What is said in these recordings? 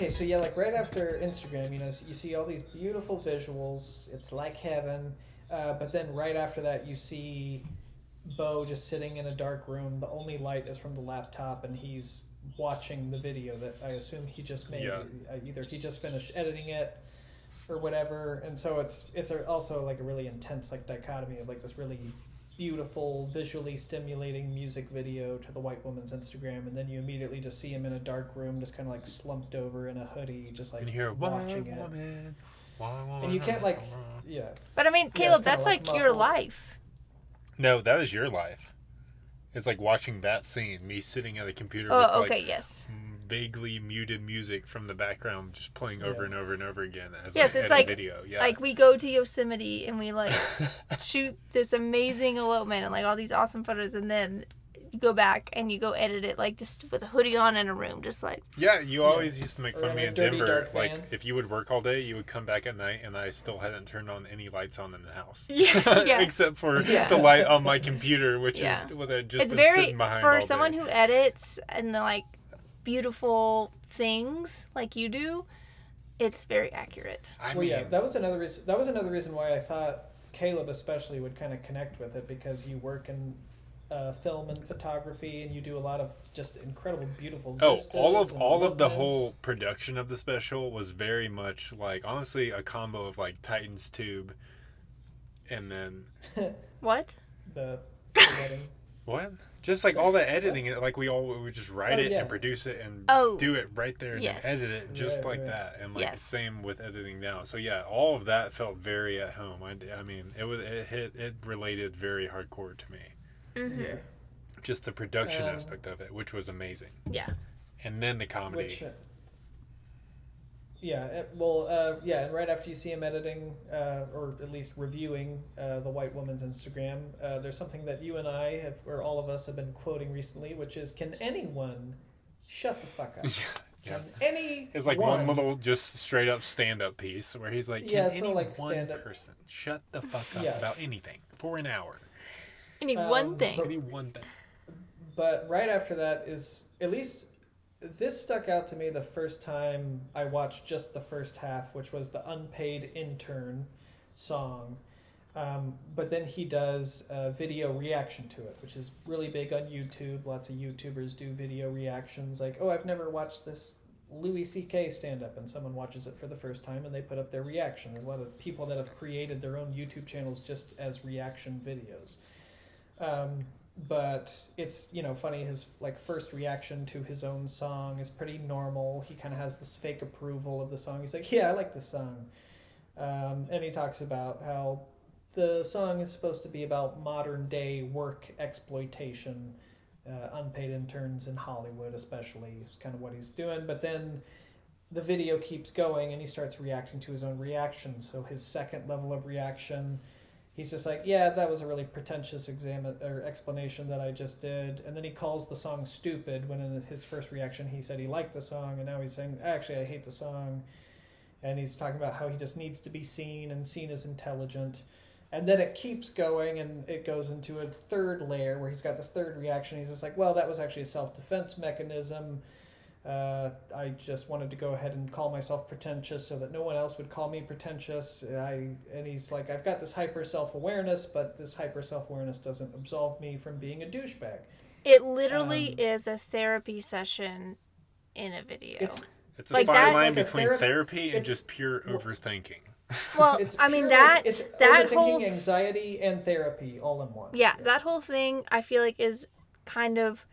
okay, so yeah, like right after Instagram, you know, you see all these beautiful visuals. It's like heaven. Uh, but then right after that, you see Bo just sitting in a dark room. The only light is from the laptop, and he's watching the video that I assume he just made. Yeah. Uh, Either he just finished editing it or whatever, and so it's it's also like a really intense like dichotomy of like this really beautiful, visually stimulating music video to the white woman's Instagram, and then you immediately just see him in a dark room, just kind of like slumped over in a hoodie, just like And you hear watching one it. woman, one woman. And you can't like, yeah, But I mean, Caleb, it's kinda that's like like, your life. No, that is your life. It's like watching that scene, me sitting at a computer Oh, with okay, like yes. Vaguely muted music from the background, just playing over Yeah. and over and over again as Yes, I it's edit like- video. Yeah, Like we go to Yosemite and we like shoot this amazing elopement and like all these awesome photos, and then you go back and you go edit it like just with a hoodie on in a room, just like yeah. You always used to make Or fun of me in dirty, Denver. Like van. if you would work all day, you would come back at night, and I still hadn't turned on any lights on in the house. Yeah, yeah. Except for Yeah. the light on my computer, which Yeah. is what I just it's been very sitting behind for all someone day. who edits and the like beautiful things like you do. It's very accurate. I well, mean, yeah, that was another reason. That was another reason why I thought Caleb especially would kind of connect with it because you work in uh, film and photography, and you do a lot of just incredible, beautiful. Oh, all of and all of the whole production of the special was very much like honestly a combo of like Titan's Tube, and then What? the, the wedding. What? Just like all the editing, like we all we would just write Oh, it yeah. and produce it and Oh. do it right there and Yes. edit it just Right, like right. that, and like Yes. same with editing now. So yeah, all of that felt very at home. I, I mean, it was it hit it related very hardcore to me. Mm-hmm. Yeah. Just the production Um, aspect of it, which was amazing, Yeah. and then the comedy. Which, uh, yeah, it, well, uh, yeah, and right after you see him editing, uh, or at least reviewing uh, the white woman's Instagram, uh, there's something that you and I have, or all of us have been quoting recently, which is, "Can anyone shut the fuck up? yeah. Can any It's like one little just straight up stand up piece where he's like, Can Yeah, so, any like, one stand-up- person shut the fuck up Yeah. about anything for an hour? Any Um, one thing. Any one thing. But right after that is at least this stuck out to me the first time I watched just the first half, which was the unpaid intern song. Um, but then he does a video reaction to it, which is really big on YouTube. Lots of YouTubers do video reactions, like, "Oh, I've never watched this Louis C.K. stand up," and someone watches it for the first time and they put up their reaction. There's a lot of people that have created their own YouTube channels just as reaction videos. Um, but it's you know funny his like first reaction to his own song is pretty normal. He kind of has this fake approval of the song. He's like yeah i like the song. Um, and he talks about how the song is supposed to be about modern day work exploitation uh, unpaid interns in hollywood especially is kind of what he's doing. But then the video keeps going and he starts reacting to his own reaction. So his second level of reaction he's just like, yeah, that was a really pretentious exam or explanation that I just did. And then he calls the song stupid when in his first reaction he said he liked the song, and now he's saying, actually, I hate the song. And he's talking about how he just needs to be seen and seen as intelligent. And then it keeps going and it goes into a third layer where he's got this third reaction. He's just like, well, that was actually a self defense mechanism. Uh, I just wanted to go ahead and call myself pretentious so that no one else would call me pretentious. I and he's like, I've got this hyper self awareness, but this hyper self awareness doesn't absolve me from being a douchebag. It literally Um, is a therapy session in a video. It's It's a Like fine line like between therapy- therapy and just pure well- overthinking. well, it's I mean that it's that overthinking, whole anxiety and therapy all in one. yeah, that whole thing I feel like is kind of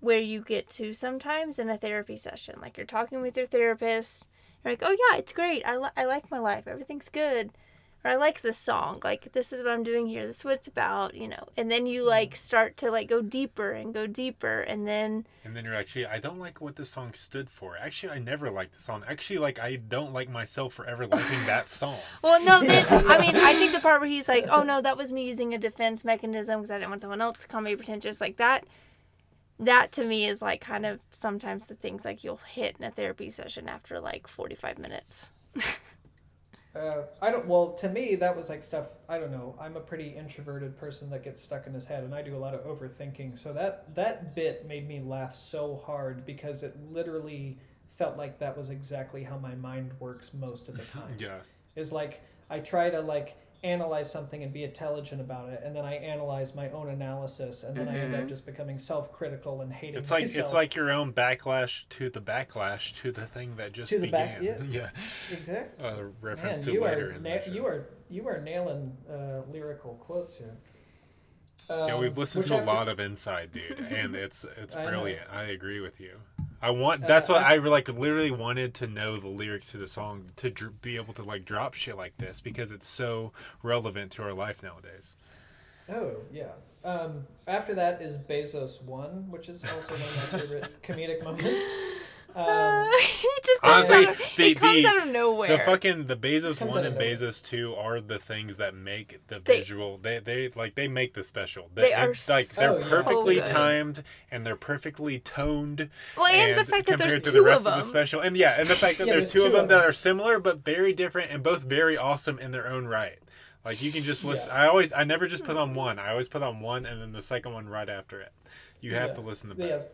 where you get to sometimes in a therapy session. Like you're talking with your therapist, you're like, "Oh yeah, it's great. I li- I like my life. Everything's good." Or I like this song. Like this is what I'm doing here. This is what it's about, you know. And then you like mm-hmm. start to like go deeper and go deeper and then And then you're actually, I don't like what this song stood for. Actually, I never liked the song. Actually, like I don't like myself for ever liking that song. Well, no, then, I mean, I think the part where he's like, "Oh no, that was me using a defense mechanism because I didn't want someone else to call me pretentious," like that. That to me is like kind of sometimes the things like you'll hit in a therapy session after like forty-five minutes. Uh, I don't. Well, to me, that was like stuff. I don't know. I'm a pretty introverted person that gets stuck in his head, and I do a lot of overthinking. So that that bit made me laugh so hard because it literally felt like that was exactly how my mind works most of the time. Yeah. Is like I try to like analyze something and be intelligent about it, and then I analyze my own analysis, and then I end up just becoming self-critical and hating. It's like myself. it's like your own backlash to the backlash to the thing that just To the began. back- yeah. exactly. Uh, reference Man, to you later are in na- the you are you are nailing uh, lyrical quotes here. Um, yeah, we've listened to a after- lot of Inside, dude, and it's it's I brilliant. I agree with you. I want that's what I- I like literally wanted to know the lyrics to the song to dr- be able to like drop shit like this because it's so relevant to our life nowadays. Oh yeah. Um, after that is Bezos One, which is also one of my favorite comedic moments. Um, it just comes Honestly, out of, the- it comes the- out of nowhere. The fucking the Bezos one and nowhere. Bezos two are the things that make the They- visual. They they like they make the special. They it- are like they're perfectly good. timed and they're perfectly toned. well, and, the fact that compared there's to two the rest of them. the special, and yeah, and the fact that Yeah, there's there's two of two them of that are similar but very different and both very awesome in their own right. Like you can just listen. Yeah. I always, I never just put on one. I always put on one and then the second one right after it. You have Yeah. to listen to they, both.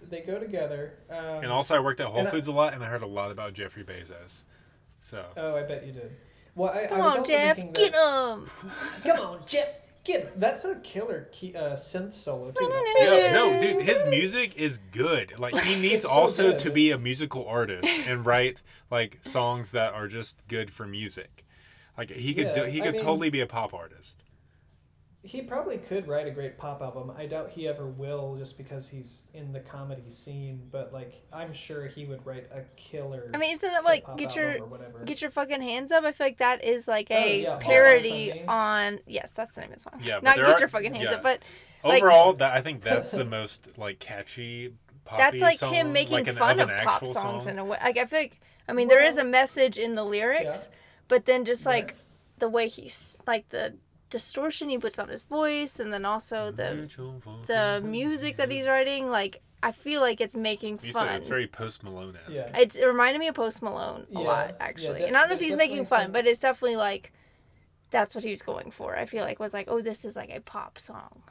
Have, they go together. Um, And also, I worked at Whole Foods a lot, and I heard a lot about Jeffrey Bezos. So oh, I bet you did. Well, I, Come I was on, also Jeff, thinking get him. Come on, Jeff, get. 'em. That's a killer key, uh, synth solo too. Yeah, no, dude, his music is good. Like he needs It's so also good. to be a musical artist and write like songs that are just good for music. Like he could do Yeah, he I could mean- totally be a pop artist. He probably could write a great pop album. I doubt he ever will, just because he's in the comedy scene. But like, I'm sure he would write a killer. I mean, isn't that like get your get your fucking hands up? I feel like that is like Oh, a yeah, All Eyes on parody Me. on. Yes, that's the name of the song. Yeah, not get are- your fucking hands yeah. up, but Like- Overall, that I think that's the most like catchy poppy that's like song, him making like an, fun of, of, pop songs song. in a way. Like I feel like I mean there is a message in the lyrics, Yeah. but then just like Right. the way he's like the distortion he puts on his voice, and then also the the music that he's writing. Like I feel like it's making You fun. said it's very Post Malone esque. Yeah. It's, it reminded me of Post Malone a Yeah, lot, yeah, actually. de- and I don't know if he's making fun, some- but it's definitely like that's what he was going for. I feel like was like, oh, this is like a pop song.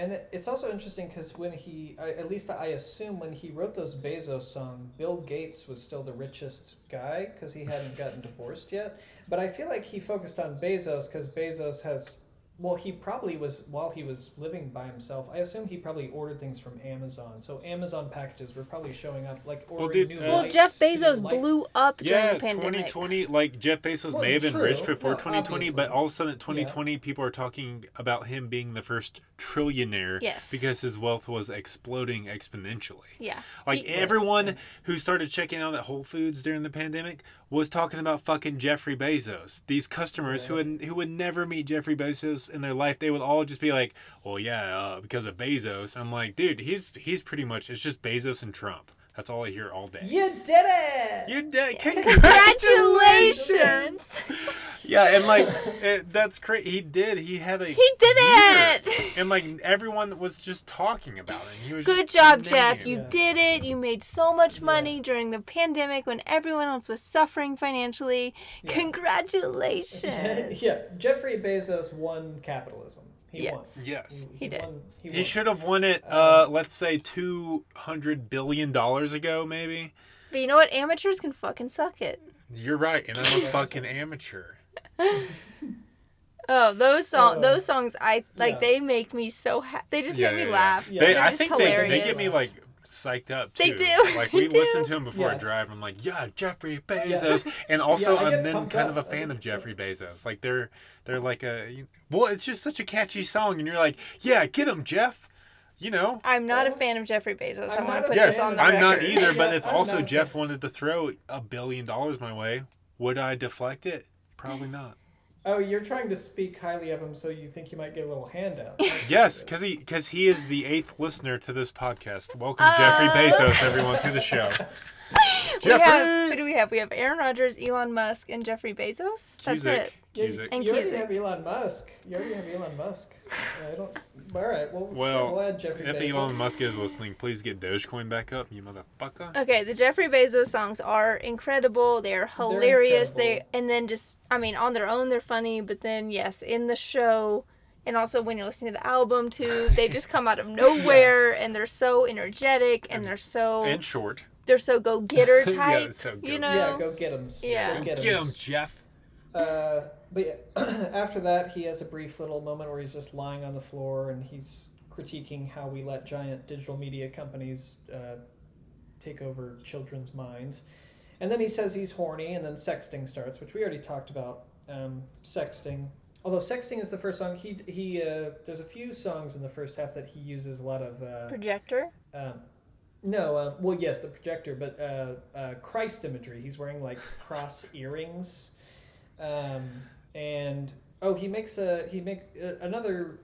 And it's also interesting because when he, at least I assume when he wrote those Bezos songs, Bill Gates was still the richest guy because he hadn't gotten divorced yet. But I feel like he focused on Bezos because Bezos has, well, he probably was while he was living by himself. I assume he probably ordered things from Amazon, so Amazon packages were probably showing up like ordering dude, new. uh, Well, Jeff Bezos blew up during Yeah, the pandemic. 2020, like Jeff Bezos Well, may have been true. rich before No, 2020, but all of a sudden 2020 people are talking about him being the first trillionaire Yes. because his wealth was exploding exponentially. Yeah. Like He- everyone who started checking out at Whole Foods during the pandemic was talking about fucking Jeffrey Bezos. These customers who would who would never meet Jeffrey Bezos in their life, they would all just be like, "Well, yeah, uh, because of Bezos." I'm like, dude, he's he's pretty much it's just Bezos and Trump. That's all I hear all day. You did it! You did. Congratulations! Yeah, and like it, that's great. He did. He had a. he did it! And like everyone was just talking about it. He was Good job, naming Jeff. You Yeah. did it. You made so much money during the pandemic when everyone else was suffering financially. Congratulations. yeah, Jeffrey Bezos won capitalism. He Yes. won. Yes. He did. Won, he He should have won it. Uh, let's say two hundred billion dollars ago, maybe. But you know what? Amateurs can fucking suck it. You're right, and I'm a fucking amateur. Oh, those song, Uh, those songs, I like. yeah. They make me so happy. They just Yeah, make yeah, me yeah. laugh. Yeah. They, They're I just think they, they hilarious. get me like psyched up too. They do, Like we do. listen to him before I Yeah. drive. I'm like, yeah, Jeffrey Bezos, and also Yeah, I get I'm then pumped kind of a fan of Jeffrey Bezos. Like they're they're like a you- well, it's just such a catchy song, and you're like, yeah, get him, Jeff. You know. I'm not a fan of Jeffrey Bezos. I I'm want not to put Yes, this on the I'm record. not either. But if also Jeff wanted to throw a billion dollars my way, would I deflect it? Probably not. Oh, you're trying to speak highly of him, so you think you might get a little handout. Yes, because he because he is the eighth listener to this podcast. Welcome Jeffrey Uh. Bezos, everyone, to the show. We have, who do we have? We have Aaron Rodgers, Elon Musk, and Jeffrey Bezos. That's Cusick. it. Yeah, Cusick. And you already Cusick. have Elon Musk. You already have Elon Musk. I don't. All right. Well, Well, we'll add Jeffrey If Bezos. Elon Musk is listening, please get Dogecoin back up, you motherfucker. Okay, the Jeffrey Bezos songs are incredible. They're hilarious. They incredible. and then just I mean on their own they're funny, but then yes, in the show and also when you're listening to the album too, they just come out of nowhere and they're so energetic and they're so In short, they're so go getter Yeah, type. it's so you know. Yeah, go get him. Yeah. Go get him. Get him, Jeff. Uh, but yeah, after that, he has a brief little moment where he's just lying on the floor and he's critiquing how we let giant digital media companies uh, take over children's minds. And then he says he's horny, and then sexting starts, which we already talked about. Um, sexting, although sexting is the first song. He he. Uh, there's a few songs in the first half that he uses a lot of. Uh, Projector. um, no, uh, well, yes, the projector, but uh, uh, Christ imagery. He's wearing like cross earrings, um, and oh, he makes a he make uh, another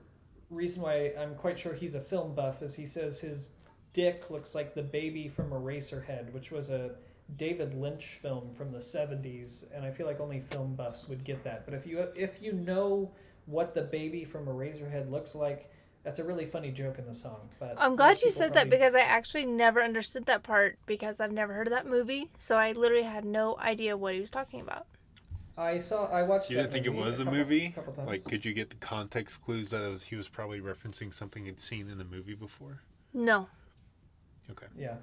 reason why I'm quite sure he's a film buff is he says his dick looks like the baby from Eraserhead, which was a David Lynch film from the '70s, and I feel like only film buffs would get that. But if you if you know what the baby from Eraserhead looks like. That's a really funny joke in the song, but I'm glad you said that because I actually never understood that part because I've never heard of that movie. So I literally had no idea what he was talking about. I saw. I watched. You didn't think it was a couple- movie? couple. Like, could you get the context clues that it was, he was probably referencing something he'd seen in the movie before? No. Okay. yeah,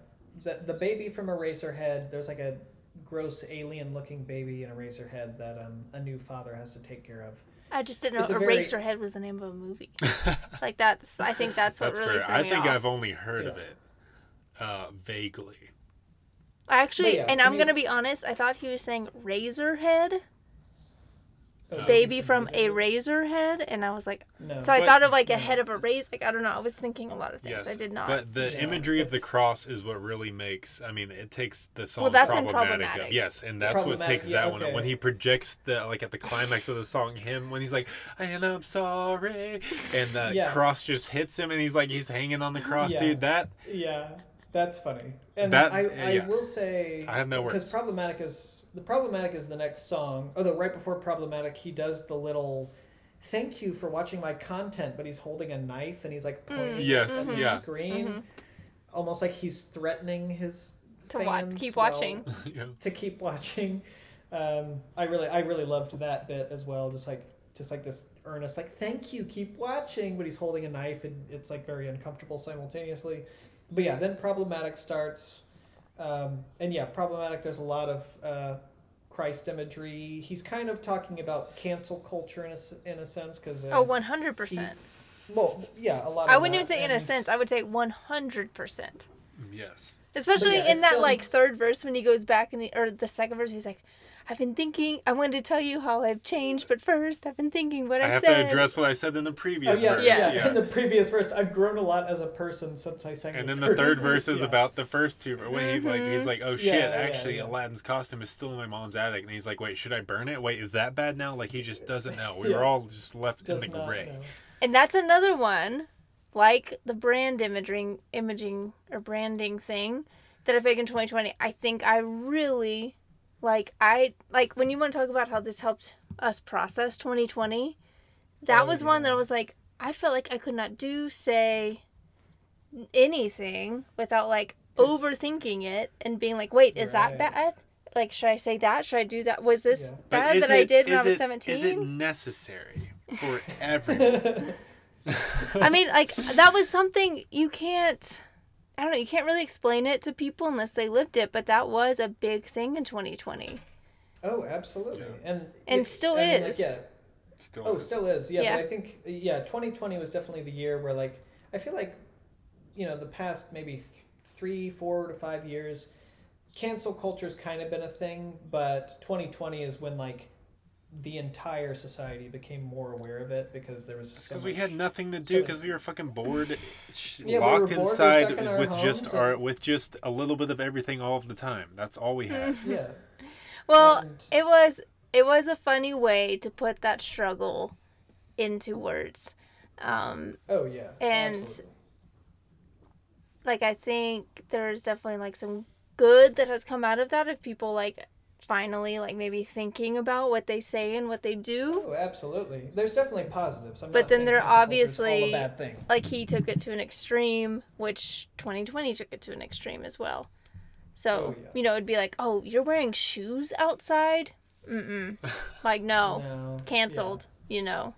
the the baby from Eraserhead. There's like a gross alien-looking baby in Eraserhead that um, a new father has to take care of. I just didn't know It's a very- Eraserhead was the name of a movie. like that's I think that's what That's really fair. threw I me think off. I've only heard of it uh, vaguely. I actually, yeah, and I'm me- gonna be honest. I thought he was saying Razorhead, Oh, baby from a razor head, and I was like, No. so I But- thought of like a head of a razor. Like I don't know. I was thinking a lot of things. Yes, I did not. But the Yeah, imagery of the cross is what really makes. I mean, it takes the song Well, that's problematic. Uh, problematic. Up. Yes, and that's what Problematic, takes yeah, that one when he projects the like at the climax of the song, him when he's like, "And I'm sorry," and the Yeah. cross just hits him, and he's like, he's hanging on the cross, Yeah. dude. That Yeah, that's funny. And That- I, I yeah. will say I have no words because problematic is the problematic is the next song. Although right before problematic, he does the little. Thank you for watching my content, but he's holding a knife and he's like pointing Yes, at the yeah. screen, almost like he's threatening his to watch, fans keep while- watching. yeah. to keep watching. Um, I really, I really loved that bit as well. Just like, just like this earnest, like, thank you, keep watching. But he's holding a knife, and it's like very uncomfortable simultaneously. But yeah, then problematic starts, um, and yeah, problematic. There's a lot of uh, Christ imagery. He's kind of talking about cancel culture in a, s- in a sense because uh, Oh, 100 percent. well, yeah, a lot. I of wouldn't even that, say in a sense. I would say 100 percent. Yes. Especially yeah, in that still- like third verse when he goes back and he, or the second verse he's like, "I've been thinking. I wanted to tell you how I've changed, but first I've been thinking what I, said. I have said." to address what I said in the Oh, previous yeah, verse. yeah, Yeah. In the previous verse, I've grown a lot as a person since I sang. And the then the first third verse is yeah. about the first two. When he like he's mm-hmm. like, oh shit, Yeah, yeah, actually yeah. Aladdin's costume is still in my mom's attic, and he's like, wait, should I burn it? Wait, is that bad now? Like he just doesn't know. We Yeah. were all just left Does in the not gray. know. And that's another one, like the brand imaging, imaging or branding thing that I think in 2020. I think I really like. I like when you want to talk about how this helped us process 2020. That Oh, was one that. I was like, I felt like I could not do say anything without like overthinking it and being like, wait, is Right. that bad? Like, should I say that? Should I do that? Was this Yeah. Bad that I did when I was 17? Is it necessary for everyone? I mean, like that was something you can't. I don't know. You can't really explain it to people unless they lived it. But that was a big thing in 2020. Oh, absolutely, and And it- still and, like, is. yeah. Still Oh, is. still is. Yeah, Yeah. but I think yeah, 2020 was definitely the year where like I feel like you know the past maybe th- three, four to five years, cancel culture's kind of been a thing, but 2020 is when like the entire society became more aware of it because there was so Because we had nothing to do many- because we were fucking bored, sh- Yeah, we were locked bored, we were inside stuck in our with just homes our with just a little bit of everything all of the time. That's all we had. yeah. Well, And- it was it was a funny way to put that struggle into words. Um, Oh yeah. And- absolutely. like I think there's definitely like some good that has come out of that if people like finally like maybe thinking about what they say and what they do. Oh, absolutely. There's definitely positives. I'm But then they're obviously- a bad thing. like he took it to an extreme, which 2020 took it to an extreme as well. So Oh, yeah. you know, it'd be like, oh, you're wearing shoes outside. Mm-mm. Like no, No, yeah. canceled. You know.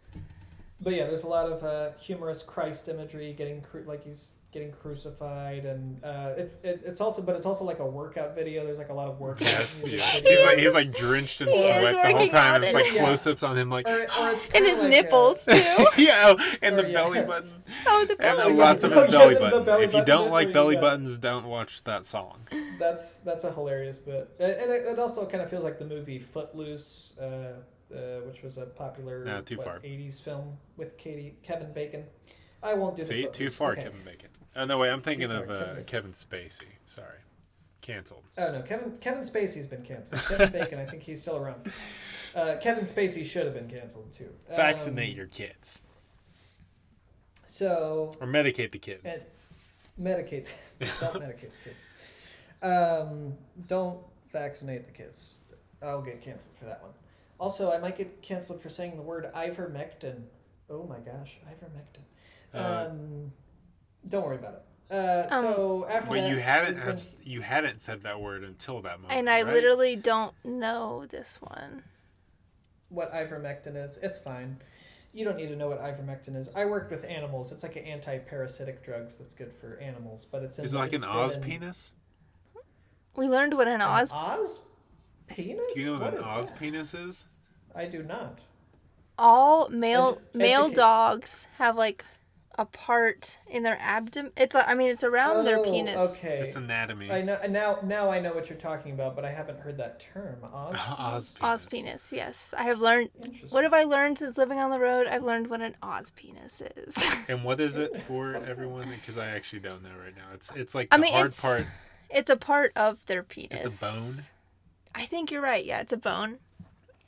But yeah, there's a lot of uh, humorous Christ imagery getting cru- like he's getting crucified, and uh, it, it, it's also but it's also like a workout video. There's like a lot of workout. Yes, yes. videos. He's like he's like drenched in sweat the whole time. And it's like it. Yeah. close-ups on him, like or, or And his like, uh, nipples too. yeah, oh, and the Or, yeah. belly button, oh, the and belly. then yeah. lots of Oh, his yeah, belly the- the button. belly If you button don't like belly you got- buttons, don't watch that song. That's that's a hilarious bit, and and it, it also kind of feels like the movie Footloose, uh, uh, which was a popular No, too what, far. '80s film with Katie Kevin Bacon. I won't do See, too far, Okay. Kevin Bacon. Oh no, wait, I'm thinking of uh, Kevin Kevin Spacey. Sorry, canceled. Oh no, Kevin Kevin Spacey's been canceled. Kevin Bacon, I think he's still around. Uh, Kevin Spacey should have been canceled too. Um, Vaccinate your kids So or medicate the kids. and medicate. don't medicate the kids. Um, don't vaccinate the kids. I'll get canceled for that one. Also, I might get canceled for saying the word ivermectin. Oh my gosh, ivermectin. Uh, Um, don't worry about it. Uh, Um, so after Well, that, you hadn't is when- you hadn't said that word until that moment. And I right? literally don't know this one. what ivermectin is. It's fine. You don't need to know what ivermectin is. I worked with animals. It's like an anti-parasitic drugs that's good for animals, but it's in is it like an Os in- penis? We learned what an An Os. Os penis? Do you know what, an is Os that? penis is? I do not. All male Edu- male educate- dogs have like a part in their abdomen. It's a, I mean it's around their Oh, penis. Okay. It's anatomy. I know now. Now I know what you're talking about, but I haven't heard that term. Os. Os penis. Os penis. Yes, I have learned. What have I learned since living on the road? I've learned what an Os penis is. And what is it for everyone? Because I actually don't know right now. It's it's like the I mean, hard it's- part. it's a part of their penis. It's a bone. I think you're right. Yeah, it's a bone.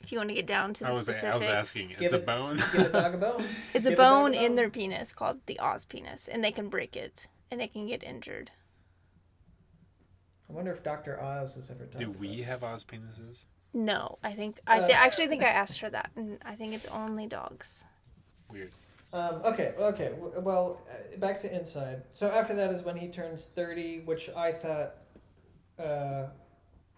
If you want to get down to the I was I specifics, was asking. Give It's a it- bone. Give a dog a bone. it's a Give a bone in their penis called the Os penis, and they can break it and it can get injured. I wonder if Doctor Oz has ever done. Do we have Os penises? No, I think I Uh. actually think I asked her that, and I think it's only dogs. Weird. Um, okay, okay. Well, uh, back to inside. So after that is when he turns thirty, which I thought uh,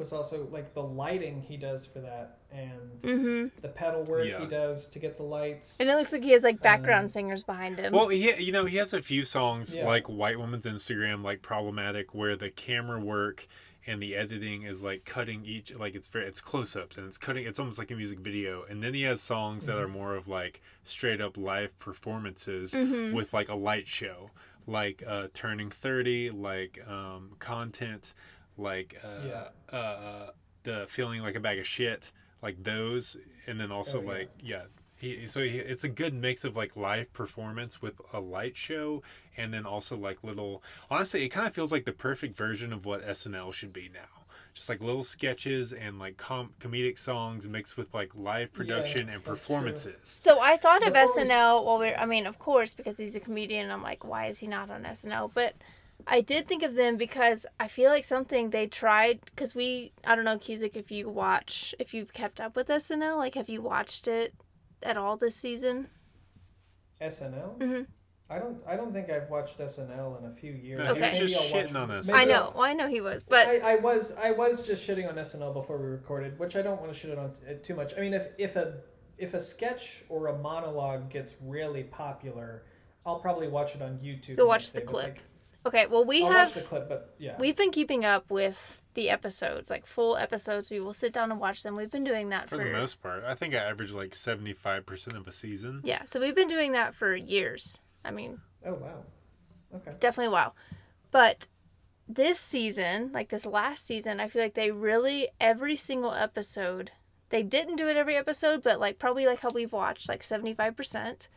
was also like the lighting he does for that and Mm-hmm. the pedal work Yeah. he does to get the lights. And it looks like he has like background Um, singers behind him. Well, he you know he has a few songs Yeah. like White Woman's Instagram, like problematic, where the camera work and the editing is like cutting each like it's very it's close ups and it's cutting it's almost like a music video. And then he has songs that are Mm-hmm. more of like straight up live performances Mhm. with like a light show, like uh, Turning Thirty, like um, content, like uh, Yeah. uh, the feeling like a bag of shit, like those, and then also Oh, yeah. like yeah. He, so he, it's a good mix of like live performance with a light show and then also like little honestly it kind of feels like the perfect version of what SNL should be now just like little sketches and like com- comedic songs mixed with like live production and that's true. performances So I thought of Before we- SNL. Well, we're, I mean, of course, because he's a comedian. I'm like, why is he not on SNL? But I did think of them because I feel like something they tried. Because we, I don't know, Cusick, if you watch, if you've kept up with SNL, like, have you watched it at all this season? SNL. Mhm. I don't. I don't think I've watched SNL in a few years. No, he Maybe just I'll watch- shitting on us. I know. Well, I know he was, but I, I was I was just shitting on SNL before we recorded, which I don't want to shit on t- too much. I mean, if if a if a sketch or a monologue gets really popular, I'll probably watch it on YouTube. You'll watch the clip. like, okay. Well, we I'll have. watch the clip, but yeah. We've been keeping up with the episodes, like full episodes. We will sit down and watch them. We've been doing that for for, the most part I think I average like 75% of a season yeah. So we've been doing that for years. I mean, oh wow. Okay. definitely wow. But this season, like this last season, I feel like they really every single episode. They didn't do it every episode, but like probably like how we've watched like seventy five percent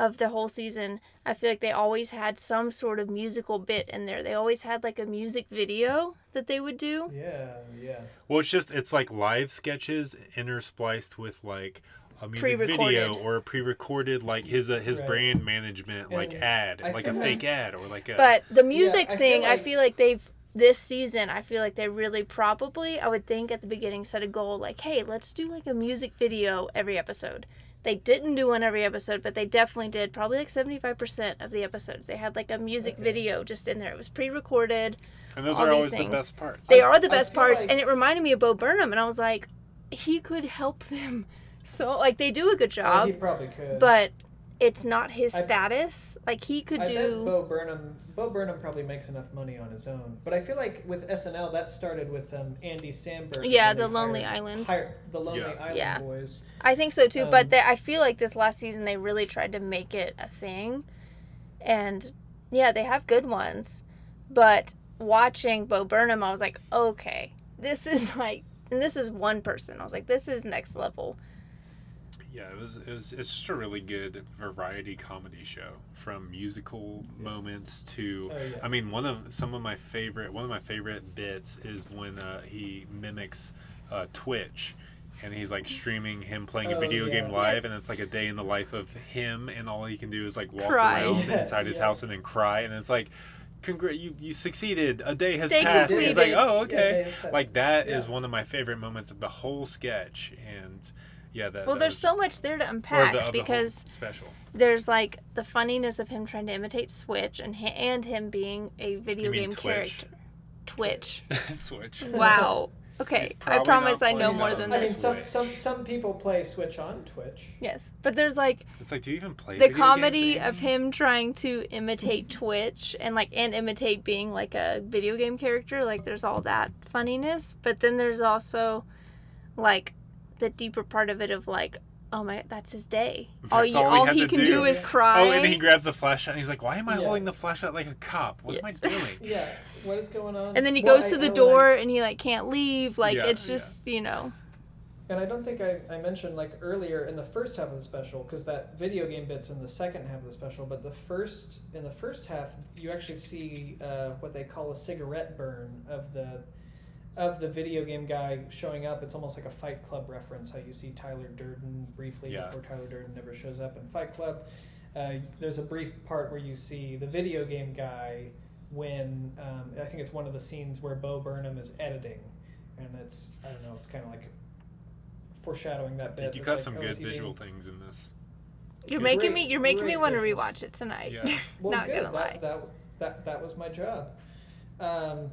of the whole season. I feel like they always had some sort of musical bit in there. They always had like a music video that they would do. Yeah. Yeah. Well, it's just it's like live sketches interspliced with like a music video or a pre-recorded like his uh, his Right. brand management like ad, I like a feel fake ad or like a. But the music I feel thing, I feel like they've this season. I feel like they really probably, I would think at the beginning, set a goal like, hey, let's do like a music video every episode. They didn't do one every episode, but they definitely did. Probably like seventy five percent of the episodes, they had like a music Okay. video just in there. It was pre-recorded. and those all are these always things. the best parts. They I- are the best parts, like- and it reminded me of Bo Burnham, and I was like, he could help them. So like they do a good oh, Yeah, job he probably could. but it's not his I- status. Like he could I bet do. Bo Burnham. Bo Burnham probably makes enough money on his own, but I feel like with SNL that started with um, Andy Samberg. Yeah, the Lonely hired- Island. hired- the Lonely Yeah. Island Yeah. boys. I think so too. Um, but they, I feel like this last season they really tried to make it a thing, and yeah, they have good ones. But watching Bo Burnham, I was like, okay, this is like, and this is one person. I was like, this is next level. Yeah, it was, it was. It's just a really good variety comedy show, from musical moments to. Oh, yeah. I mean, one of some of my favorite one of my favorite bits is when uh, he mimics uh, Twitch, and he's like streaming him playing a Oh, video yeah. game live, Yes. and it's like a day in the life of him, and all he can do is like walk Cry. around Yeah, inside his yeah. house and then cry, and it's like. Congr- you you succeeded. A day has Day passed. And He's like, oh okay. day has passed. like that is Yeah. one of my favorite moments of the whole sketch, and yeah, that. Well, that there's so much there to unpack the- of the because special. there's like the funniness of him trying to imitate Switch and hi- and him being a video You game Twitch? character. Twitch. Switch. Wow. Okay, I promise I know more on than I mean, this. some, some some people play Switch on Twitch. Yes, but there's like It's like, do you even play the comedy games of him trying to imitate Twitch and like and imitate being like a video game character. Like there's all that funniness, but then there's also like the deeper part of it of like, oh my, that's his day. All That's you, all all he can do. do, is Yeah. cry. Oh, and he grabs the flashlight. and He's like, "Why am I Yeah. holding the flashlight like a cop? What Yes. am I doing?" Yeah, what is going on? and then he Well, goes I- to the I- door and he like can't leave. Like Yeah, it's yeah. just you know. And I don't think I, I mentioned like earlier in the first half of the special because that video game bit's in the second half of the special. But the first in the first half, you actually see uh, what they call a cigarette burn of the of the video game guy showing up. It's almost like a Fight Club reference. How you see Tyler Durden briefly Yeah. before Tyler Durden never shows up in Fight Club. Uh, there's a brief part where you see the video game guy when um, I think it's one of the scenes where Bo Burnham is editing, and it's I don't know, it's kind of like foreshadowing that I bit. you It's got like, some oh, good is he being- visual things in this. You're Good. making Great- me. You're making me want to rewatch it tonight. Yeah. Well, Not good. gonna lie. that, that that that was my job. Um,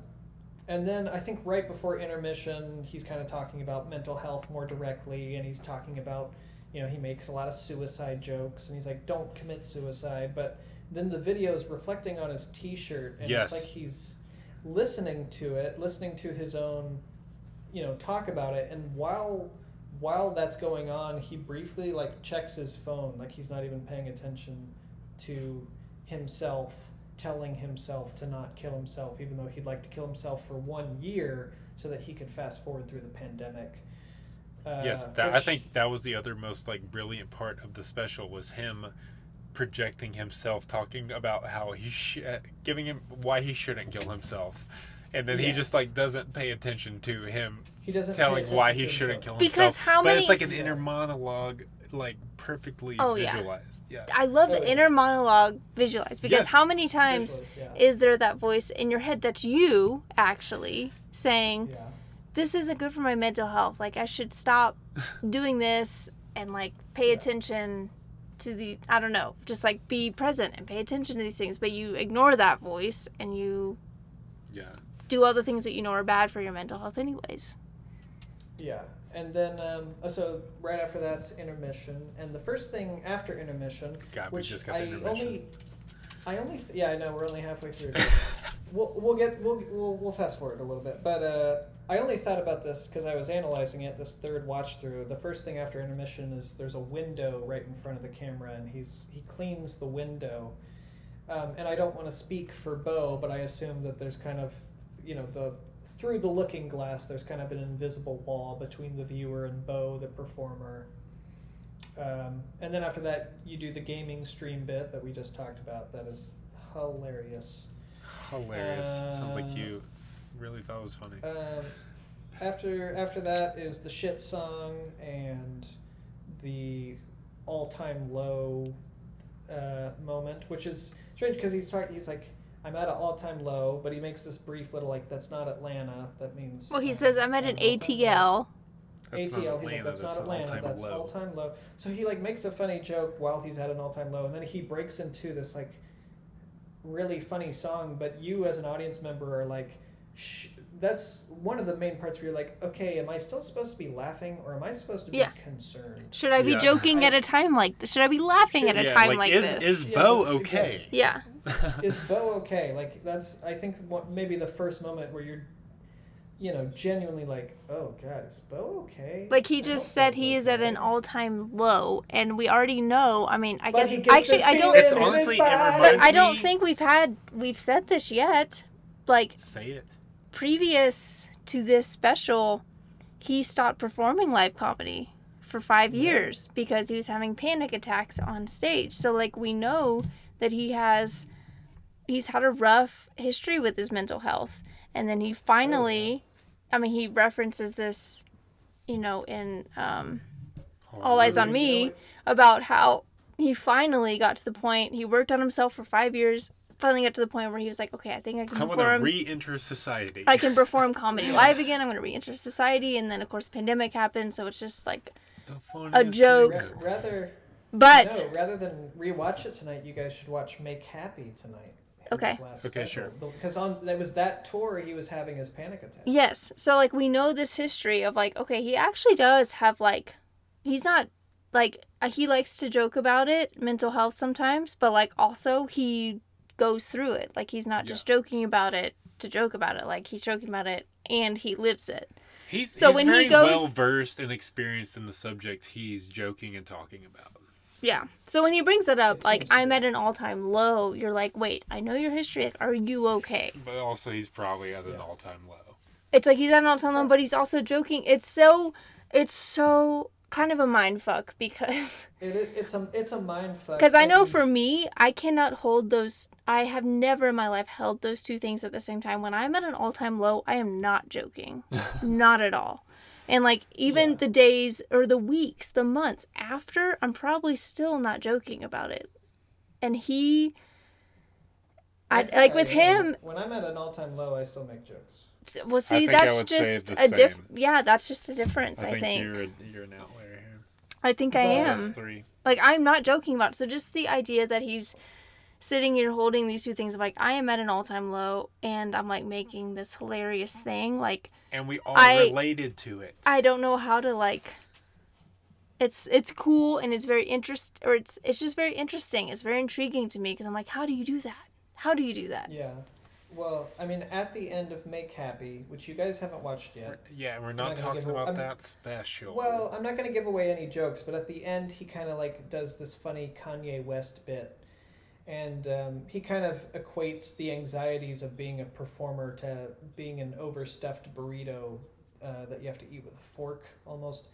and then I think right before intermission, he's kind of talking about mental health more directly, and he's talking about, you know, he makes a lot of suicide jokes, and he's like, "Don't commit suicide." But then the video is reflecting on his T-shirt, and Yes. it's like he's listening to it, listening to his own, you know, talk about it, and while while that's going on, he briefly like checks his phone, like he's not even paying attention to himself telling himself to not kill himself, even though he'd like to kill himself for one year so that he could fast forward through the pandemic. Uh, yes, that I think that was the other most like brilliant part of the special was him projecting himself, talking about how he sh- giving him why he shouldn't kill himself, and then he just like doesn't pay attention to him he doesn't telling why he shouldn't himself. kill himself. Because how many? but it's like an inner monologue, like perfectly Oh, visualized. Yeah. I love Oh, the yeah. inner monologue visualized because Yes. how many times yeah. is there that voice in your head that's you actually saying yeah. this isn't good for my mental health like i should stop doing this and like pay Yeah. attention to the i don't know just like be present and pay attention to these things but you ignore that voice and you Yeah. do all the things that you know are bad for your mental health anyways Yeah, and then um, uh, so right after that's intermission, and the first thing after intermission, God, we which just got I the intermission. only, I only, th- yeah, I know we're only halfway through. we'll we'll get we'll we'll, we'll fast forward a little bit, but uh, I only thought about this because I was analyzing it this third watch through. The first thing after intermission is there's a window right in front of the camera, and he's he cleans the window. Um, and I don't want to speak for Bo, but I assume that there's kind of, you know, the through the looking glass, there's kind of an invisible wall between the viewer and Bo, the performer. Um, and then after that, you do the gaming stream bit that we just talked about. That is hilarious. Hilarious. Sounds like Uh, you really thought it was funny. Um, after after that is the shit song and the all time low uh, moment, which is strange because he's talking. He's like, "I'm at an all time low," but he makes this brief little like, "That's not Atlanta." That means. well he says i'm at an all-time atl That's not ATL. He's like, Atlanta, that's, not Atlanta. all-time That's low. all time low. So he like makes a funny joke while he's at an all time low, and then he breaks into this like really funny song. But you as an audience member are like, Shh, that's one of the main parts where you're like, okay, am I still supposed to be laughing or am I supposed to be Yeah. concerned? Should I be Yeah. joking at a time like this? Should I be laughing Should- at a Yeah, time like, like, is this? is Yeah, Bo okay? yeah. Is Bo okay? Like that's I think what maybe the first moment where you're, you know, genuinely like, oh god, is Bo okay? Like he just said Bo's he is at an all-time low, and we already know. I mean, I But guess actually I don't. It's honestly- it. But I don't think we've had we've said this yet. Like Say it. Previous to this special, he stopped performing live comedy for five years because he was having panic attacks on stage. So like we know that he has he's had a rough history with his mental health. And then he finally I mean he references this, you know, in um All Eyes on Me about how he finally got to the point he worked on himself for five years, finally got to the point where he was like, Okay, I think I can I want to perform re-enter society. I can perform comedy live again. I'm going to re-enter society, and then of course, pandemic happened, so it's just like. a joke. Ra- rather But no, rather than rewatch it tonight, you guys should watch Make Happy tonight. Okay. Okay, special. sure. Because on that was that tour he was having his panic attack. yes, so like we know this history of like, okay, he actually does have like, he's not like uh, he likes to joke about it, mental health sometimes, but like also he goes through it. Like he's not just joking about it to joke about it. Like he's joking about it and he lives it. He's, So he's when he goes- well versed and experienced in the subject he's joking and talking about. Yeah. So when he brings that up, It like I'm be. at an all-time low, you're like, wait, I know your history. Like, are you okay? But also, he's probably at an Yeah. all-time low. it's like he's at an all-time low, oh. but he's also joking. It's so, it's so kind of a mind fuck because It, it, it's a it's a mind fuck. because I know for me, I cannot hold those. I have never in my life held those two things at the same time. When I'm at an all-time low, I am not joking, not at all. And like even Yeah. the days or the weeks, the months after, I'm probably still not joking about it. And he, I, think like I with am. him, When I'm at an all time low, I still make jokes. well, see, that's just a diff. Yeah, that's just a difference. I I think, think. you're you're an outlier here. I think I am. Three. Like I'm not joking about. It. So just the idea that he's sitting here holding these two things of like I am at an all-time low and I'm like making this hilarious thing like And we all I- related to it. I don't know how to like it's it's cool and it's very interest or it's it's just very interesting. It's very intriguing to me because I'm like how do you do that? How do you do that? Yeah. Well, I mean, at the end of Make Happy, which you guys haven't watched yet. yeah, we're not not talking about that special. Well, I'm not going to give away any jokes, but at the end, he kind of like does this funny Kanye West bit. And um, he kind of equates the anxieties of being a performer to being an overstuffed burrito uh, that you have to eat with a fork almost.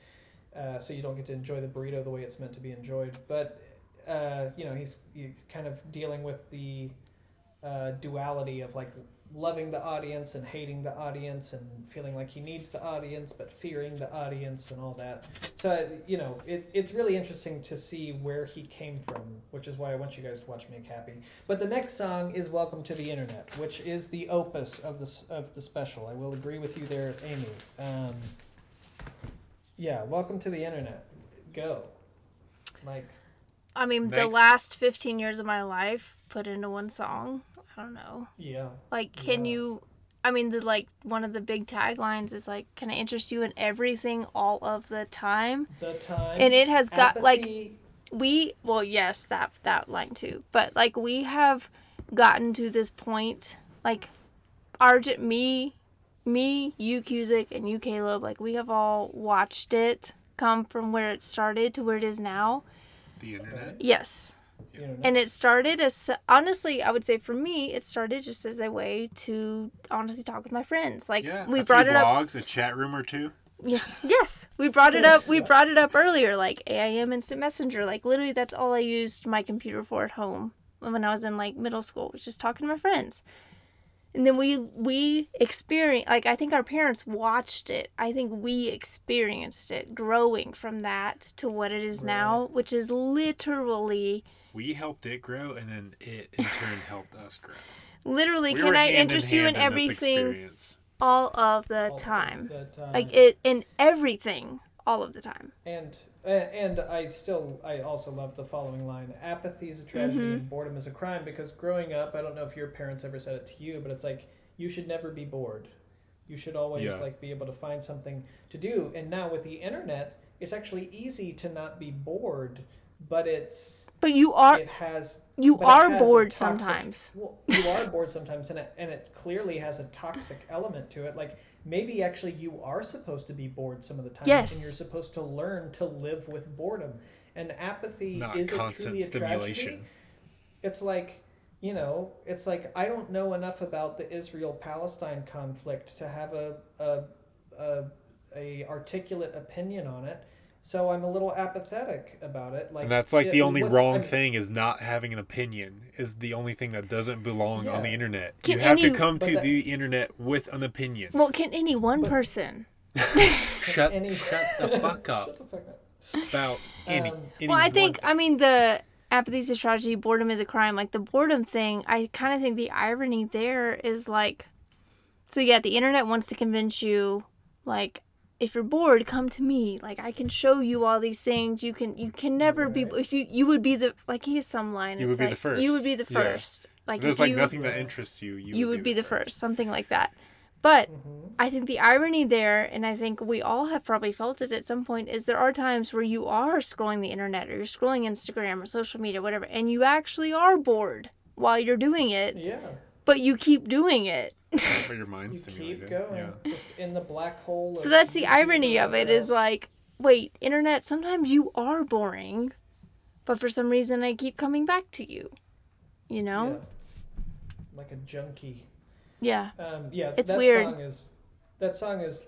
Uh, so you don't get to enjoy the burrito the way it's meant to be enjoyed. But, uh, you know, he's you kind of dealing with the uh, duality of like loving the audience and hating the audience and feeling like he needs the audience but fearing the audience and all that. So you know it, it's really interesting to see where he came from which is why i want you guys to watch make happy. But the next song is welcome to the internet which is the opus of the, of the special. I will agree with you there amy. Um, yeah welcome to the internet. Go. Like I mean the last 15 years of my life put into one song. I don't know. yeah Like, can Yeah. you? I mean, the like one of the big taglines is like, "Can I interest you in everything all of the time?" the time And it has got like we. Well, yes, that that line too. But like we have gotten to this point, like, Argent, me, me, you, Cusick, and you, Caleb. Like we have all watched it come from where it started to where it is now. the internet. Yes, you know, and it started as honestly i would say for me it started just as a way to honestly talk with my friends. Like Yeah, we a brought few it up blogs, a chat room or two. yes yes. We brought it up we brought it up earlier like aim instant messenger. Like literally that's all i used my computer for at home when i was in like middle school was just talking to my friends and then we we experienced like i think our parents watched it i think we experienced it growing from that to what it is now which is literally We helped it grow, and then it in turn helped us grow. Literally, We can I hand interest you in hand this everything all of the all of time? the time. Like it in everything all of the time. And a- and I still I also love the following line: apathy is a tragedy Mm-hmm. and boredom is a crime. Because growing up, I don't know if your parents ever said it to you, but it's like you should never be bored. You should always Yeah. like be able to find something to do. And now with the internet, it's actually easy to not be bored, but it's But you are it has you are has bored toxic- sometimes. Well, you are bored sometimes, and it and it clearly has a toxic element to it. Like maybe actually you are supposed to be bored some of the time, Yes. and you're supposed to learn to live with boredom. And apathy Not is it truly a tragedy? It's like you know, it's like I don't know enough about the Israel Palestine conflict to have a a, a a articulate opinion on it. So I'm a little apathetic about it. Like And that's like it- the only wrong I mean, thing is not having an opinion is the only thing that doesn't belong on the internet. Can you have any- to come to that- the internet with an opinion. Well, can any one person? Shut, any- shut the fuck up the fuck up. about any. Um, any Well, I one think thing. I mean the apathy is a tragedy, boredom is a crime. Like the boredom thing, I kind of think the irony there is like, so yeah, the internet wants to convince you, like, if you're bored, come to me. Like I can show you all these things. You can you can never be if you you would be the like he has some line. You would be the like, You would be the first. Yeah. first. Like There's if like you, nothing that interests you. You, you would be the first, something like that. But mm-hmm. I think the irony there, and I think we all have probably felt it at some point, is there are times where you are scrolling the internet or you're scrolling Instagram or social media, whatever, and you actually are bored while you're doing it, Yeah. but you keep doing it. For your mind You stimulated. keep going, Yeah. just in the black hole. So that's the irony of it whatever is else. like, wait, internet, sometimes you are boring, but for some reason I keep coming back to you. You know? Yeah. like a junkie. Yeah. Um, yeah, It's that weird. song is that song is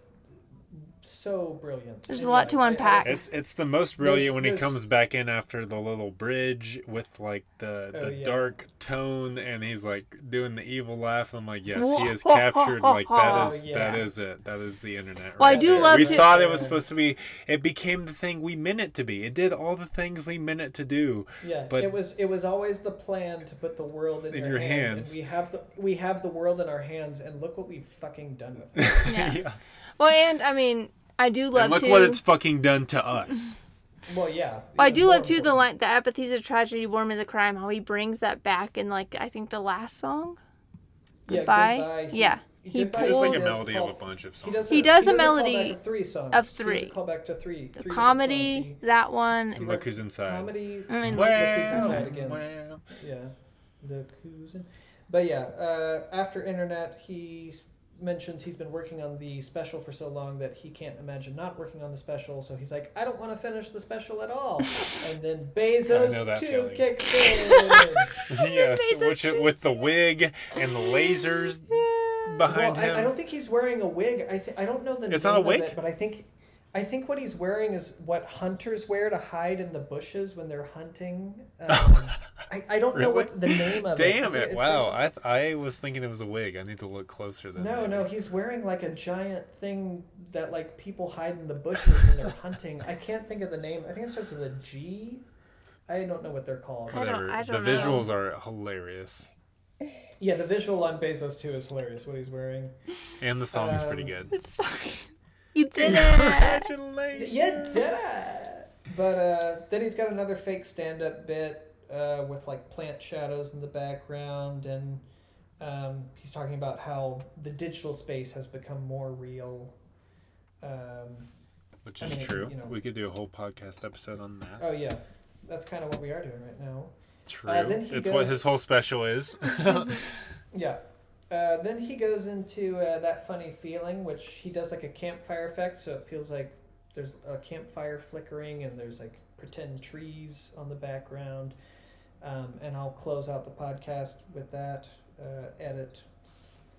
so brilliant. There's a lot to I- I- unpack. It's it's the most brilliant when he comes back in after the little bridge with like the Oh, the yeah. dark tone and he's like doing the evil laugh. I'm like, yes, he is captured. Like that oh, is Oh, yeah. is it. That is the internet. Well, I do there. love We to- thought it was supposed to be. It became the thing we meant it to be. It did all the things we meant it to do. Yeah, But- it was it was always the plan to put the world in, In your, your hands, hands. and we have the we have the world in our hands, and look what we've fucking done with it. Yeah. Well, and I mean, I do love and look to. what it's fucking done to us. well, yeah. Well, I do love too the important. line, the apathy is a tragedy, warm is a crime. How he brings that back in like I think the last song. Yeah, Goodbye. He- Yeah, he Goodbye It's like a pulls- melody of a bunch of He songs. does, He a, does a melody of three songs. of three. does a callback to three. The three comedy, songs. that one. And look who's inside. comedy. I mean, Look Who's Inside again. well. Yeah, look who's in. But yeah, uh, after internet, he s- mentions he's been working on the special for so long that he can't imagine not working on the special. So he's like, I don't want to finish the special at all. and then Bezos I know that two feeling. kicks in. yes, Bezos which too. with the wig and the lasers behind well, I, him. I don't think he's wearing a wig. I th- I don't know the It's name not a of wig? it, but I think. I think what he's wearing is what hunters wear to hide in the bushes when they're hunting. Um, I, I don't know what the name of it. Damn it! It's- Wow, I th- I was thinking it was a wig. I need to look closer. Then No, maybe. no, he's wearing like a giant thing that like people hide in the bushes when they're hunting. I can't think of the name. I think it starts with a G. I don't know what they're called. I don't- I don't the know. visuals are hilarious, Yeah, the visual on Bezos too is hilarious. What he's wearing. and the song is pretty Um, good. It's you did it. Congratulations! You did it. But uh, then he's got another fake stand-up bit uh, with like plant shadows in the background, and um, he's talking about how the digital space has become more real. Um, Which I is mean, true. you know. We could do a whole podcast episode on that. oh yeah, that's kind of what we are doing right now. True. uh, it's what his whole special is. Yeah. Uh, then he goes into uh, that funny feeling, which he does like a campfire effect, so it feels like there's a campfire flickering and there's like pretend trees on the background. Um, and I'll close out the podcast with that uh, edit,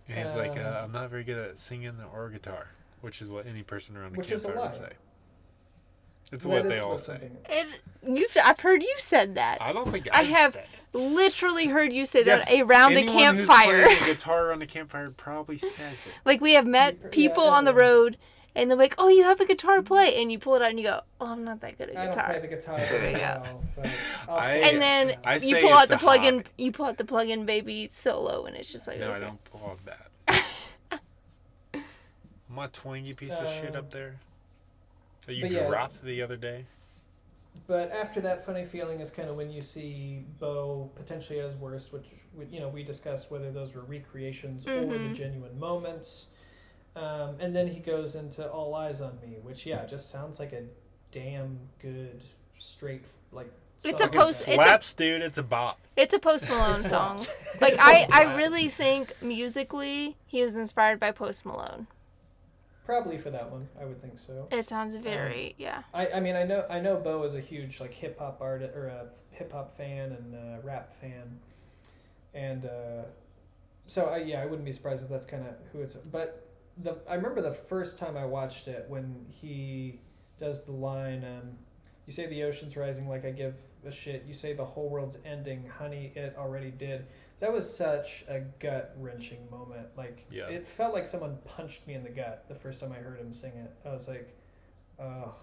And he's like, Um, uh, I'm not very good at singing or guitar, which is what any person around a Which is campfire would say. It's That what is they all say. And you've, I've heard you said that. I don't think I I, have said it. Literally heard you say Yes, that around a Anyone who's campfire. playing a guitar around a campfire probably says it. like we have met Yeah, people on the everyone. road, and they're like, "Oh, you have a guitar play," and you pull it out and you go, "Oh, I'm not that good at guitar. I don't guitar." play the guitar There very go. well, but I'll I- and then I you pull out the plug-in. hobby. You pull out the plug-in baby solo, and it's just like, No, I don't pull off that. My twangy piece of shit Um, up there that you but yeah. dropped the other day. But after that funny feeling is kind of when you see Bo potentially at his worst, which you know we discussed whether those were recreations or the Mhm. genuine moments. Um, and then he goes into All Eyes on Me, which yeah, just sounds like a damn good straight like. It's a post- It it's a- slaps, dude. It's a bop. It's a Post Malone song. Like It I, I really think musically he was inspired by Post Malone. probably for that one, I would think so. It sounds very yeah. I, I mean I know I know Bo is a huge like hip hop artist or a hip hop fan and uh, rap fan, and uh, so I, yeah I wouldn't be surprised if that's kind of who it's. But the I remember the first time I watched it when he does the line, um, "You say the ocean's rising like I give a shit. You say the whole world's ending, honey. It already did." That was such a gut wrenching moment. Like Yeah. it felt like someone punched me in the gut the first time I heard him sing it. I was like, ugh.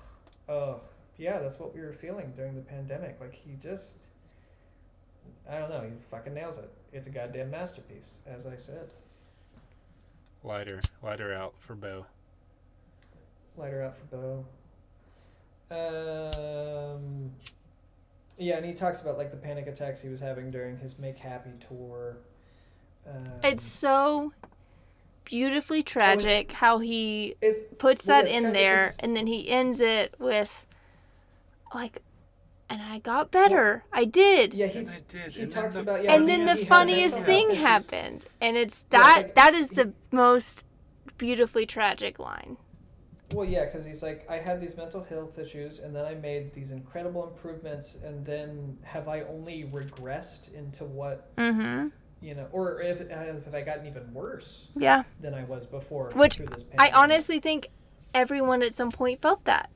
Oh, yeah, that's what we were feeling during the pandemic. Like he just, I don't know, he fucking nails it. It's a goddamn masterpiece, as I said. Lighter, lighter out for Bo. Lighter out for Bo. Um, yeah, and he talks about like the panic attacks he was having during his Make Happy tour. Um, It's so beautifully tragic how he it, puts that it's in there and then he ends it with like and I got better. I did. yeah, he And I did. he and talks then the about- yeah, and then the funniest thing health happened and it's Yeah, that like, that is he- the most beautifully tragic line. Well, yeah, because he's like, I had these mental health issues, and then I made these incredible improvements, and then have I only regressed into what Mm-hmm. you know, or if have I gotten even worse Yeah. than I was before? Which through this I honestly think everyone at some point felt that.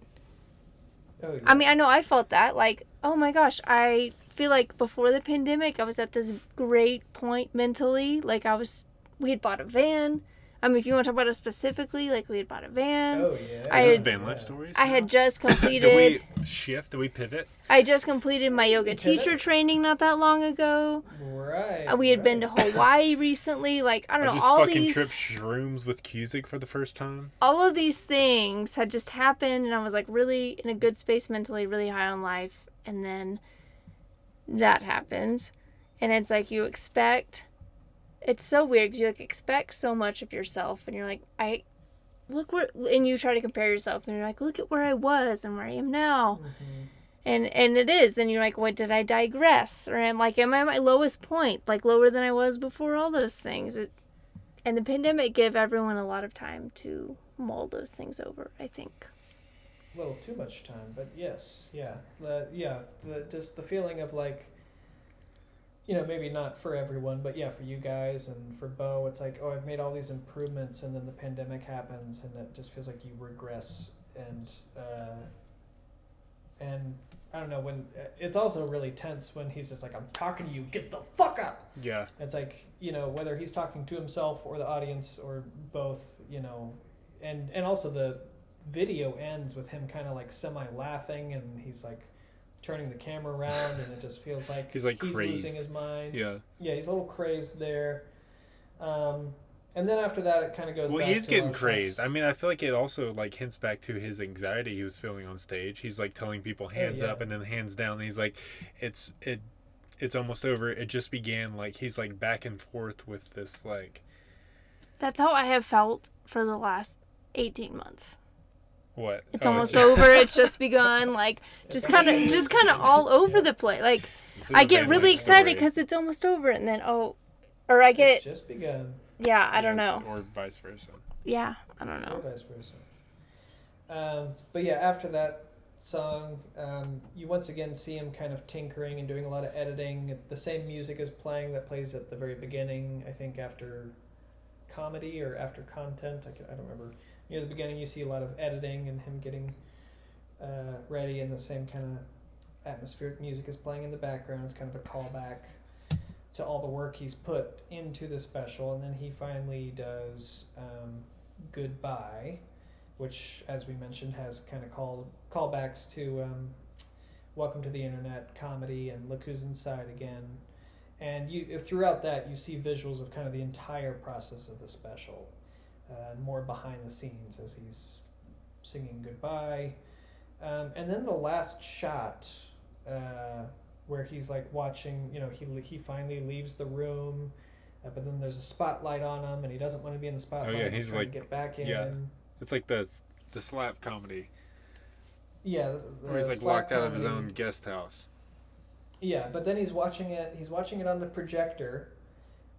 Oh, yeah. I mean, I know I felt that. Like, oh my gosh, I feel like before the pandemic, I was at this great point mentally. Like, I was, we had bought a van. I mean, if you want to talk about it specifically, like, we had bought a van. oh yeah, I Is this had- van life stories? I had just Did completed. we shift? Did we pivot? I just completed my yoga Pivot? teacher training not that long ago. right. Uh, We had been to. Hawaii recently. Like, I I don't know, just all fucking these, tripped shrooms with Cusick for the first time. all of these things had just happened, and I was like really in a good space mentally, really high on life, and then that happened, and it's like you expect. It's so weird because you like expect so much of yourself, and you're like, I look where, and you try to compare yourself, and you're like, look at where I was and where I am now, Mhm. and and it is, and you're like, what did I digress, or am like, am I at my lowest point, like lower than I was before all those things? It, and the pandemic gave everyone a lot of time to mull those things over. I think. A little too much time, but yes, yeah, the, yeah, the, just the feeling of like, you know, maybe not for everyone, but yeah, for you guys and for Bo, it's like, oh, I've made all these improvements, and then the pandemic happens, and it just feels like you regress, and uh, and I don't know when it's also really tense when he's just like, I'm talking to you, get the fuck up. Yeah. It's like you know whether he's talking to himself or the audience or both, you know, and and also the video ends with him kind of like semi laughing and he's like turning the camera around and it just feels like He's, like, losing crazed. his mind. Yeah. Yeah, he's a little crazed there. Um, and then after that, it kind of goes. Well, back he's to getting crazed. I mean, I feel like it also like hints back to his anxiety he was feeling on stage. He's like telling people hands yeah. up and then hands down. And he's like, it's it, it's almost over. It just began. Like he's like back and forth with this like That's how I have felt for the last eighteen months. What? It's Oh, almost just- over. It's just begun. Like just kind of, just kind of all over the place. Like this is I a get really life excited because it's almost over, and then oh, or I get It's just begun. yeah. I don't know. Or vice versa. Yeah, I don't know. Or vice versa. Um, but yeah, after that song, um, you once again see him kind of tinkering and doing a lot of editing. The same music is playing that plays at the very beginning. I think after comedy or after content. I, can, I don't remember. Near the beginning, you see a lot of editing and him getting uh, ready, and the same kind of atmospheric music is playing in the background. It's kind of a callback to all the work he's put into the special, and then he finally does um, "Goodbye," which, as we mentioned, has kind of called callbacks to um, "Welcome to the Internet" comedy and "Look Who's Inside Again." And you throughout that, you see visuals of kind of the entire process of the special, and more behind the scenes as he's singing goodbye. Um, and then the last shot, uh, where he's like watching, you know, he he finally leaves the room, Uh, but then there's a spotlight on him, and he doesn't want to be in the spotlight. Oh, yeah, he's trying like- get back in. yeah. It's like the the slap comedy Yeah, the, the where he's like locked out of his own guest house. Yeah, but then he's watching it. He's watching it on the projector,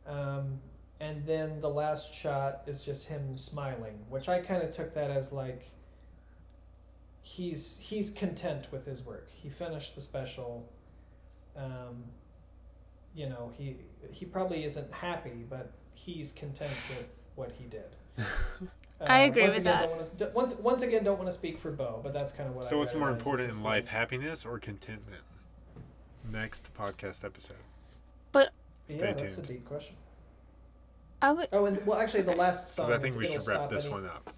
um, and then the last shot is just him smiling, which I kind of took that as like he's he's content with his work. He finished the special. Um, you know, he he probably isn't happy, but he's content with what he did. I Uh, agree once with again, that. Don't wanna, once once again, don't want to speak for Bo, but that's kind of what. I So what's more it as. It's important in life, happiness or contentment? Next podcast episode. But stay yeah, that's a tuned. deep question. I would. Oh, and well, actually, the last song. Because I think we should wrap this Any- one up.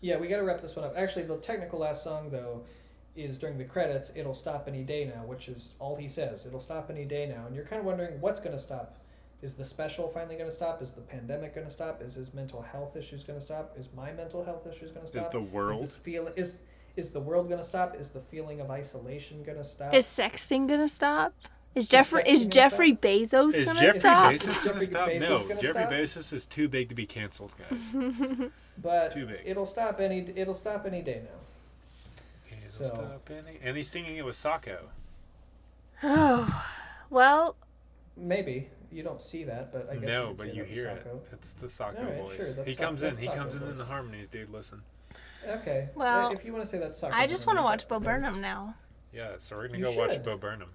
Yeah, we got to wrap this one up. Actually, the technical last song though is during the credits. It'll stop any day now, which is all he says. It'll stop any day now, and you're kind of wondering what's going to stop. Is the special finally going to stop? Is the pandemic going to stop? Is his mental health issues going to stop? Is my mental health issues going to stop? Is stop? the Is world this feel is is the world going to stop? Is the feeling of isolation going to stop? Is sexting gonna stop? Is Jeffrey sexting is Jeffrey stop? Bezos is gonna Jeffrey stop? Is Bezos gonna Jeffrey stop? Bezos no, gonna Jeffrey stop? Bezos is too big to be canceled, guys. but too big. it'll stop any it'll stop any day now. It'll So- stop any- And he's singing it with Socko. Oh, well, Maybe you don't see that, but I guess No, could but say you hear with it. It's the Socko Alright, voice. sure, that's he Sac- comes in. He Socko comes in in the harmonies, dude. Listen. Okay. Well, if you want to say that Socko, I just want to watch that, Bo. Burnham now. Yeah, so we're gonna You go watch should. Bo Burnham.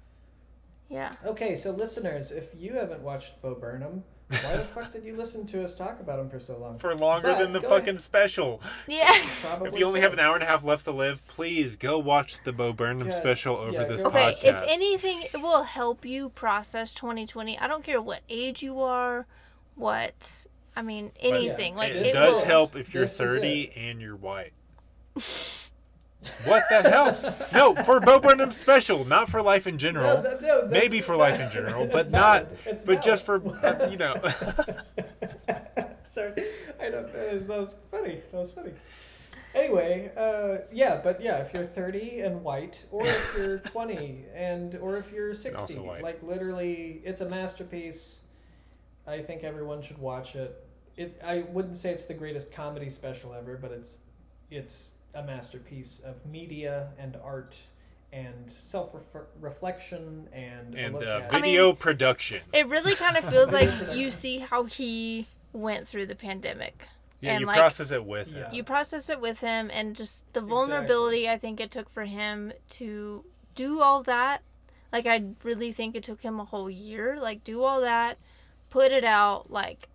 Yeah. Okay, so listeners, if you haven't watched Bo Burnham, why the fuck did you listen to us talk about him for so long? For longer But than the fucking ahead. special. Yeah. Probably If you only so. have an hour and a half left to live, please go watch the Bo Burnham Yeah, special over yeah, this go- Okay, podcast. if anything, it will help you process 2020. I don't care what age you are, what I mean, anything. like it, it does will- help if you're this 30 and you're white. what that helps? No, for Bo Burnham special, not for life in general. No, no, Maybe for life in general, but not. It's But just for uh, you know. Sorry, I know that was funny. That was funny. Anyway, uh, yeah, but yeah, if you're 30 and white, or if you're 20 and or if you're 60, like literally, it's a masterpiece. I think everyone should watch it. It I wouldn't say it's the greatest comedy special ever, but it's it's a masterpiece of media and art and self reflection and and uh, at- I mean- video production. It really kind of feels like you see how he went through the pandemic. Yeah, and, you like, process it with Yeah. it. You process it with him, and just the Exactly. vulnerability I think it took for him to do all that. Like, I really think it took him a whole year. Like, do all that, put it out. Like,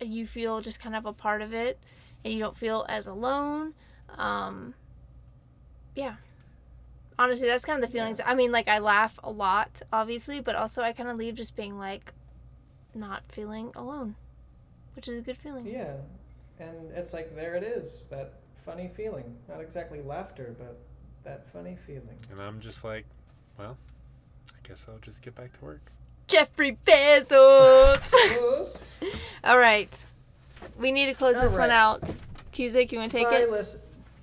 you feel just kind of a part of it, and you don't feel as alone. Um, yeah. Honestly, that's kind of the feelings. I mean, like, I laugh a lot, obviously, but also I kind of leave just being like, not feeling alone, which is a good feeling. Yeah, and it's like there it is, that funny feeling. Not exactly laughter, but that funny feeling. And I'm just like, well, I guess I'll just get back to work. Jeffrey Bezos. All right, we need to close this All one out. Cusick, you want to take bye, it? lis-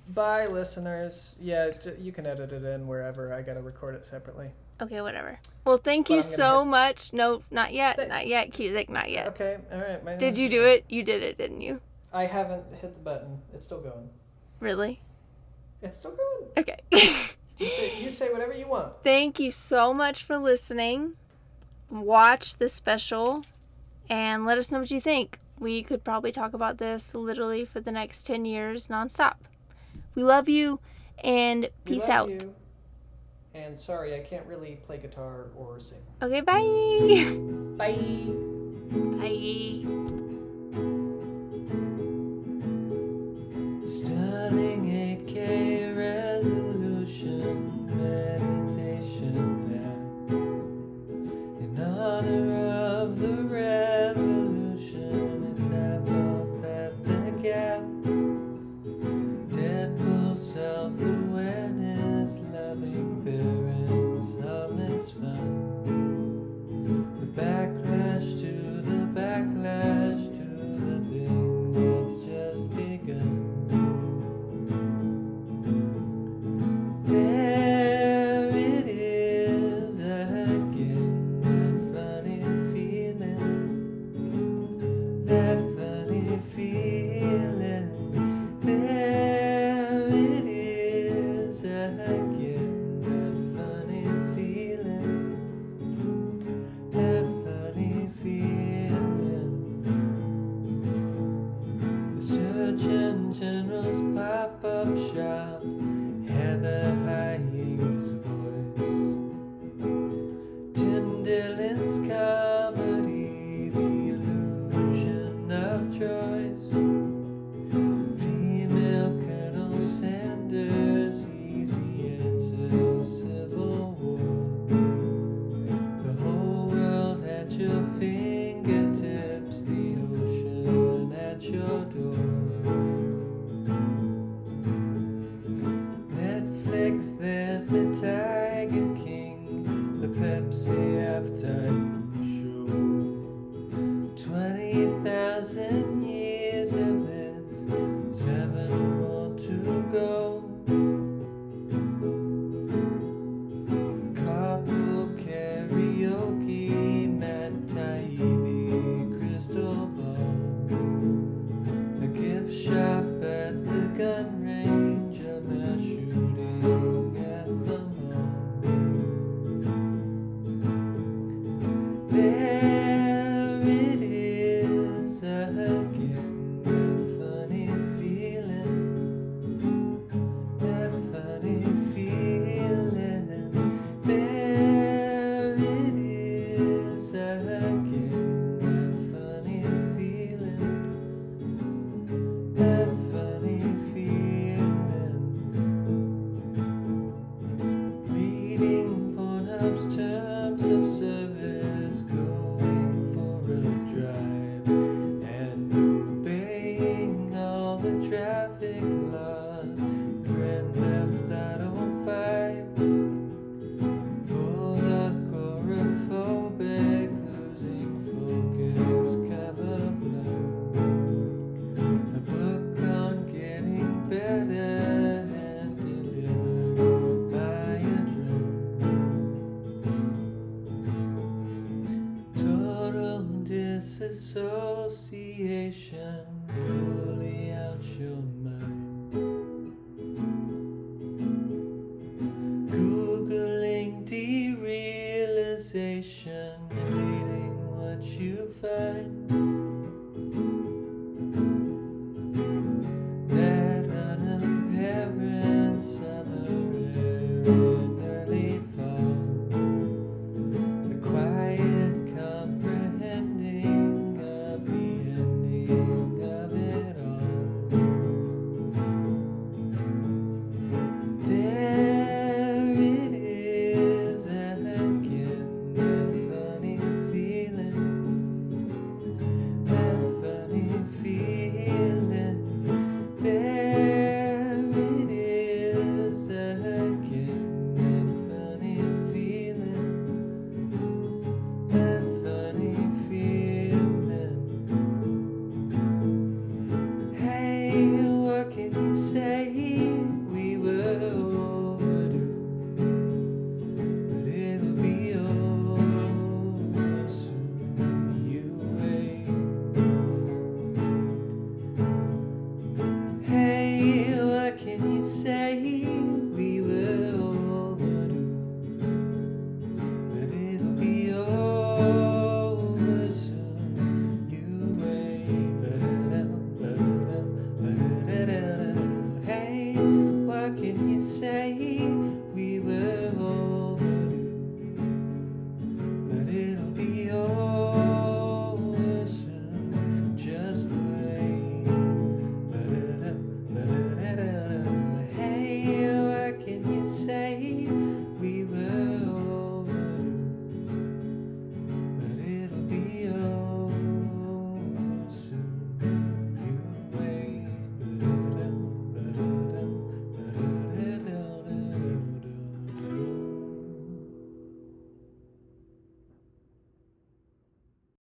bye, listeners. Yeah, j- you can edit it in wherever. I gotta record it separately. Okay, whatever. Well, thank you so hit- much. No, not yet. Th- Not yet, Cusick. Not yet. Okay, all right. My Did you do it? You did it, didn't you? I haven't hit the button. It's still going. Really? It's still going. Okay. You say, you say whatever you want. Thank you so much for listening. Watch the special and let us know what you think. We could probably talk about this literally for the next 10 years nonstop. We love you and We peace love out. you. And sorry, I can't really play guitar or sing. Okay, bye. Bye. bye. Stunning 8K